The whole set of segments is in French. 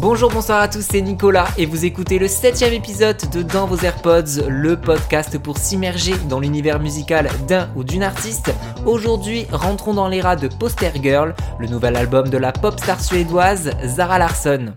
Bonjour, bonsoir à tous, c'est Nicolas et vous écoutez le septième épisode de Dans vos AirPods, le podcast pour s'immerger dans l'univers musical d'un ou d'une artiste. Aujourd'hui, rentrons dans l'ère de Poster Girl, le nouvel album de la pop star suédoise Zara Larsson.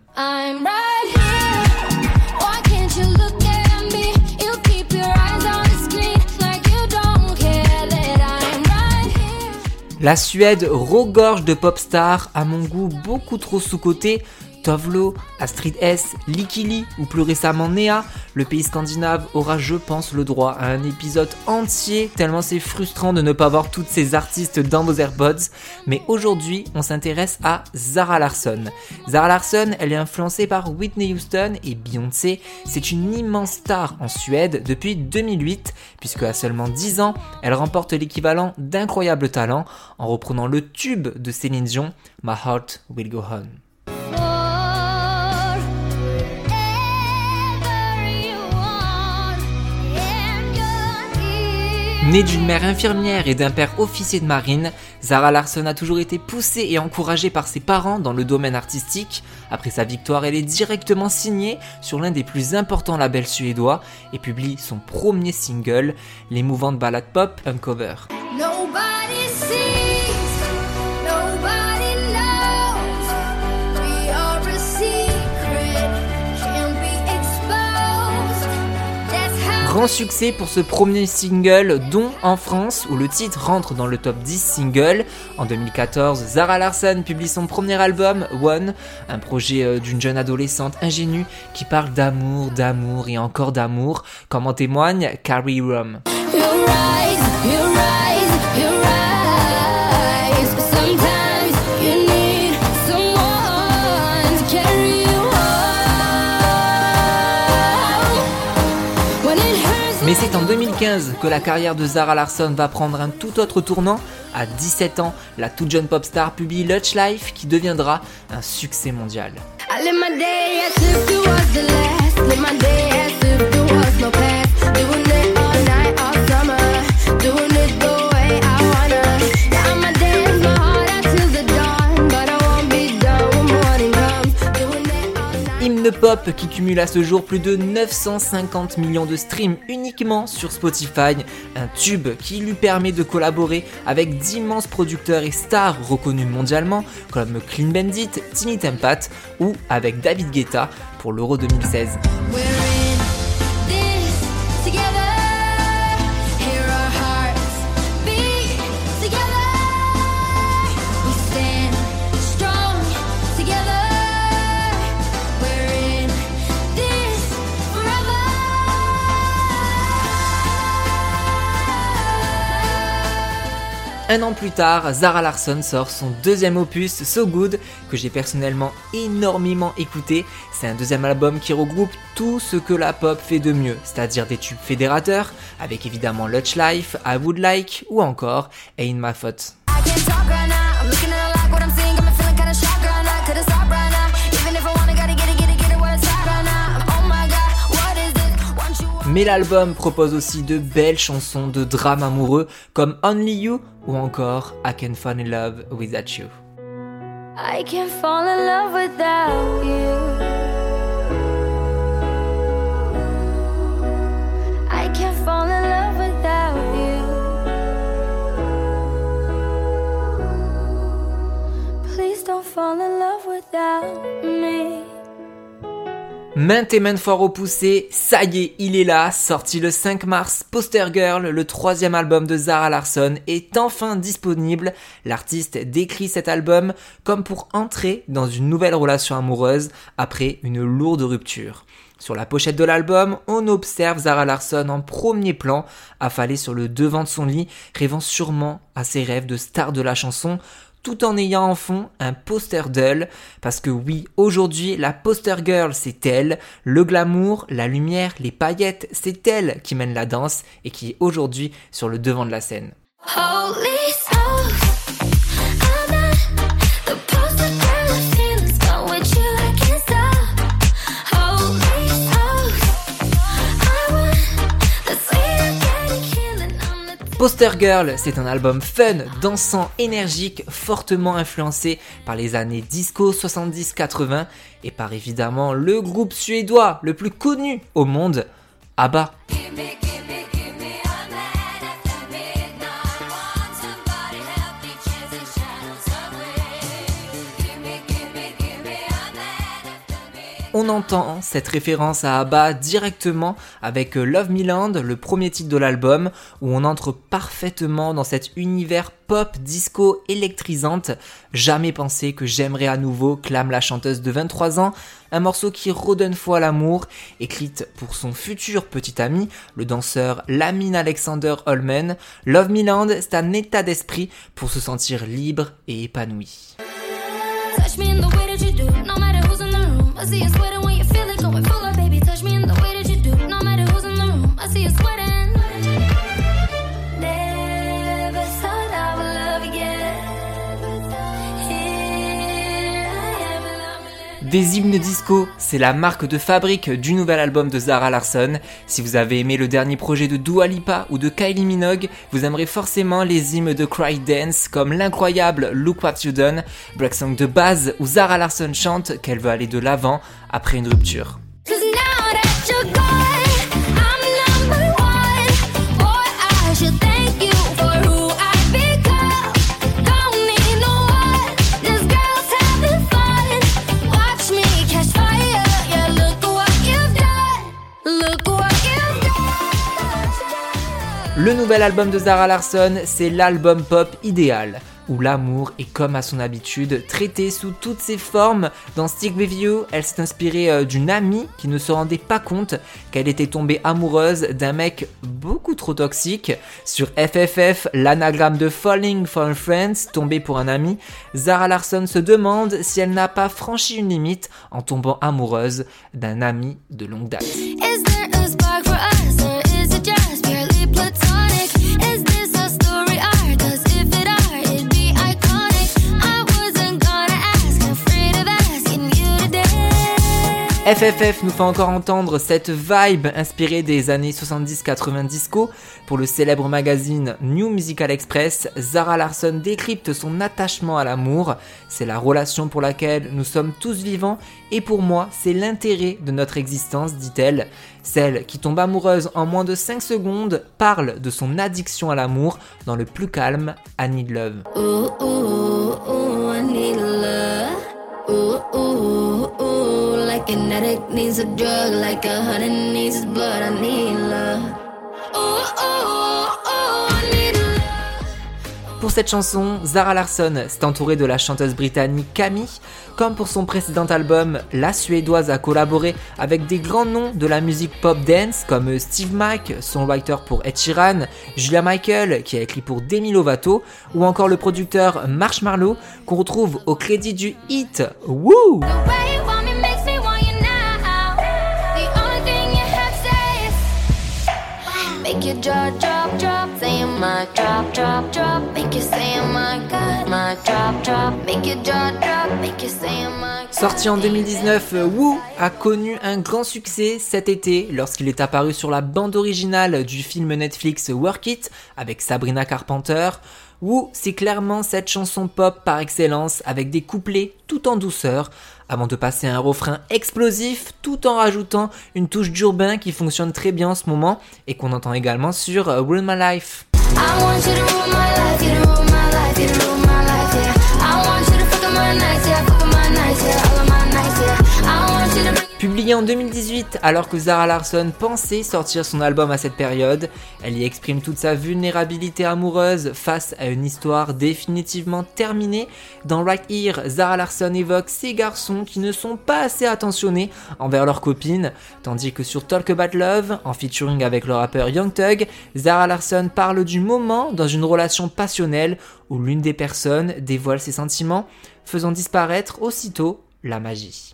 La Suède regorge de pop stars, à mon goût beaucoup trop sous-cotées, Tovlo, Astrid S, Likili ou plus récemment Nea, le pays scandinave aura, je pense, le droit à un épisode entier tellement c'est frustrant de ne pas voir toutes ces artistes dans vos AirPods. Mais aujourd'hui, on s'intéresse à Zara Larsson. Zara Larsson, elle est influencée par Whitney Houston et Beyoncé. C'est une immense star en Suède depuis 2008, puisque à seulement 10 ans, elle remporte l'équivalent d'incroyable talent en reprenant le tube de Céline Dion, My Heart Will Go On. Née d'une mère infirmière et d'un père officier de marine, Zara Larsson a toujours été poussée et encouragée par ses parents dans le domaine artistique. Après sa victoire, elle est directement signée sur l'un des plus importants labels suédois et publie son premier single, l'émouvante ballade pop Uncover. Succès pour ce premier single, dont en France, où le titre rentre dans le top 10 single. En 2014, Zara Larsson publie son premier album, One, un projet euh, d'une jeune adolescente ingénue qui parle d'amour, d'amour et encore d'amour, comme en témoigne Carrie Rum. Mais c'est en 2015 que la carrière de Zara Larsson va prendre un tout autre tournant. À 17 ans, la toute jeune pop star publie Lush Life qui deviendra un succès mondial. Pop qui cumule à ce jour plus de 950 millions de streams uniquement sur Spotify, un tube qui lui permet de collaborer avec d'immenses producteurs et stars reconnus mondialement comme Clean Bandit, Tiny Tempat ou avec David Guetta pour l'Euro 2016. Un an plus tard, Zara Larsson sort son deuxième opus, So Good, que j'ai personnellement énormément écouté. C'est un deuxième album qui regroupe tout ce que la pop fait de mieux, c'est-à-dire des tubes fédérateurs, avec évidemment Lush Life, I Would Like ou encore Ain't My Fault. Mais l'album propose aussi de belles chansons de drame amoureux comme Only You ou encore I Can Fall in Love Without You. I can fall in love without you. Fall in love without me. Maintes et maintes fois repoussé, ça y est, il est là, sorti le 5 mars, Poster Girl, le troisième album de Zara Larsson, est enfin disponible. L'artiste décrit cet album comme pour entrer dans une nouvelle relation amoureuse après une lourde rupture. Sur la pochette de l'album, on observe Zara Larsson en premier plan, affalée sur le devant de son lit, rêvant sûrement à ses rêves de star de la chanson, tout en ayant en fond un poster d'elle, parce que oui, aujourd'hui, la poster girl, c'est elle, le glamour, la lumière, les paillettes, c'est elle qui mène la danse et qui est aujourd'hui sur le devant de la scène. Poster Girl, c'est un album fun, dansant, énergique, fortement influencé par les années disco 70-80 et par évidemment le groupe suédois le plus connu au monde, ABBA. On entend cette référence à ABBA directement avec Love Me Land, le premier titre de l'album, où on entre parfaitement dans cet univers pop disco électrisante. Jamais pensé que j'aimerais à nouveau, clame la chanteuse de 23 ans, un morceau qui redonne foi à l'amour, écrite pour son futur petit ami, le danseur Lamine Alexander Holman. Love Me Land, c'est un état d'esprit pour se sentir libre et épanoui. I see sweating when you feel it going full of baby. Touch me in the Des hymnes disco, c'est la marque de fabrique du nouvel album de Zara Larson. Si vous avez aimé le dernier projet de Dua Lipa ou de Kylie Minogue, vous aimerez forcément les hymnes de Cry Dance comme l'incroyable Look What You Done, break song de base où Zara Larson chante qu'elle veut aller de l'avant après une rupture. Le nouvel album de Zara Larson, c'est l'album pop idéal, où l'amour est comme à son habitude, traité sous toutes ses formes. Dans Stick With You, elle s'est inspirée euh, d'une amie qui ne se rendait pas compte qu'elle était tombée amoureuse d'un mec beaucoup trop toxique. Sur FFF, l'anagramme de Falling for a Friend, tombé pour un ami, Zara Larson se demande si elle n'a pas franchi une limite en tombant amoureuse d'un ami de longue date. FFF nous fait encore entendre cette vibe inspirée des années 70-80 disco. Pour le célèbre magazine New Musical Express, Zara Larson décrypte son attachement à l'amour. C'est la relation pour laquelle nous sommes tous vivants et pour moi, c'est l'intérêt de notre existence, dit-elle. Celle qui tombe amoureuse en moins de 5 secondes parle de son addiction à l'amour dans le plus calme I Need Love. Pour cette chanson, Zara Larson s'est entourée de la chanteuse britannique Camille. Comme pour son précédent album, la Suédoise a collaboré avec des grands noms de la musique pop dance comme Steve Mac, songwriter pour Ed Sheeran, Julia Michael qui a écrit pour Demi Lovato, ou encore le producteur Marshmallow qu'on retrouve au crédit du hit Woo! Sorti en 2019, Woo a connu un grand succès cet été lorsqu'il est apparu sur la bande originale du film Netflix Work It avec Sabrina Carpenter. Woo, c'est clairement cette chanson pop par excellence avec des couplets tout en douceur avant de passer à un refrain explosif tout en rajoutant une touche d'urbain qui fonctionne très bien en ce moment et qu'on entend également sur Rule My Life. Publié en 2018, alors que Zara Larson pensait sortir son album à cette période, elle y exprime toute sa vulnérabilité amoureuse face à une histoire définitivement terminée. Dans Right Here, Zara Larson évoque ces garçons qui ne sont pas assez attentionnés envers leurs copines, tandis que sur Talk About Love, en featuring avec le rappeur Young Thug, Zara Larson parle du moment dans une relation passionnelle où l'une des personnes dévoile ses sentiments, faisant disparaître aussitôt la magie.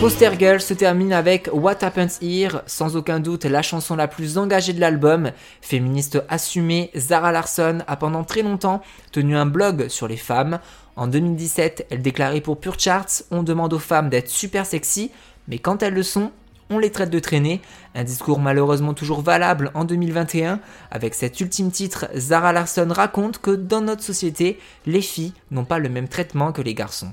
Poster Girl se termine avec What Happens Here, sans aucun doute la chanson la plus engagée de l'album. Féministe assumée, Zara Larson a pendant très longtemps tenu un blog sur les femmes. En 2017, elle déclarait pour Pure Charts On demande aux femmes d'être super sexy, mais quand elles le sont, on les traite de traîner. Un discours malheureusement toujours valable en 2021. Avec cet ultime titre, Zara Larson raconte que dans notre société, les filles n'ont pas le même traitement que les garçons.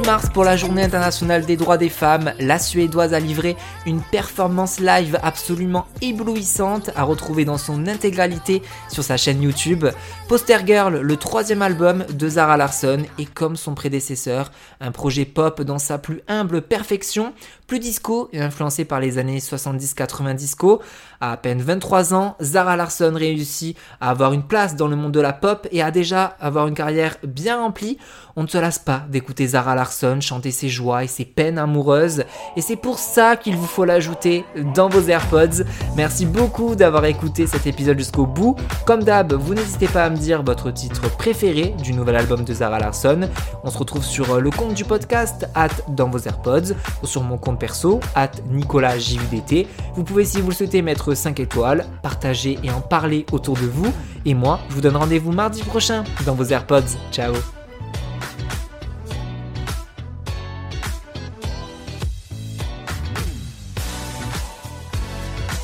8 mars, pour la journée internationale des droits des femmes, la Suédoise a livré une performance live absolument éblouissante à retrouver dans son intégralité sur sa chaîne YouTube. Poster Girl, le troisième album de Zara Larsson, est comme son prédécesseur, un projet pop dans sa plus humble perfection, plus disco et influencé par les années 70-80 disco. À à peine 23 ans, Zara Larsson réussit à avoir une place dans le monde de la pop et à déjà avoir une carrière bien remplie. On ne se lasse pas d'écouter Zara Larsson chanter ses joies et ses peines amoureuses et c'est pour ça qu'il vous faut l'ajouter dans vos AirPods. Merci beaucoup d'avoir écouté cet épisode jusqu'au bout. Comme d'hab, vous n'hésitez pas à me dire votre titre préféré du nouvel album de Zara Larsson. On se retrouve sur le compte du podcast at dans vos AirPods ou sur mon compte perso at Nicolas JUDT. Vous pouvez si vous le souhaitez mettre 5 étoiles, partager et en parler autour de vous. Et moi, je vous donne rendez-vous mardi prochain dans vos AirPods. Ciao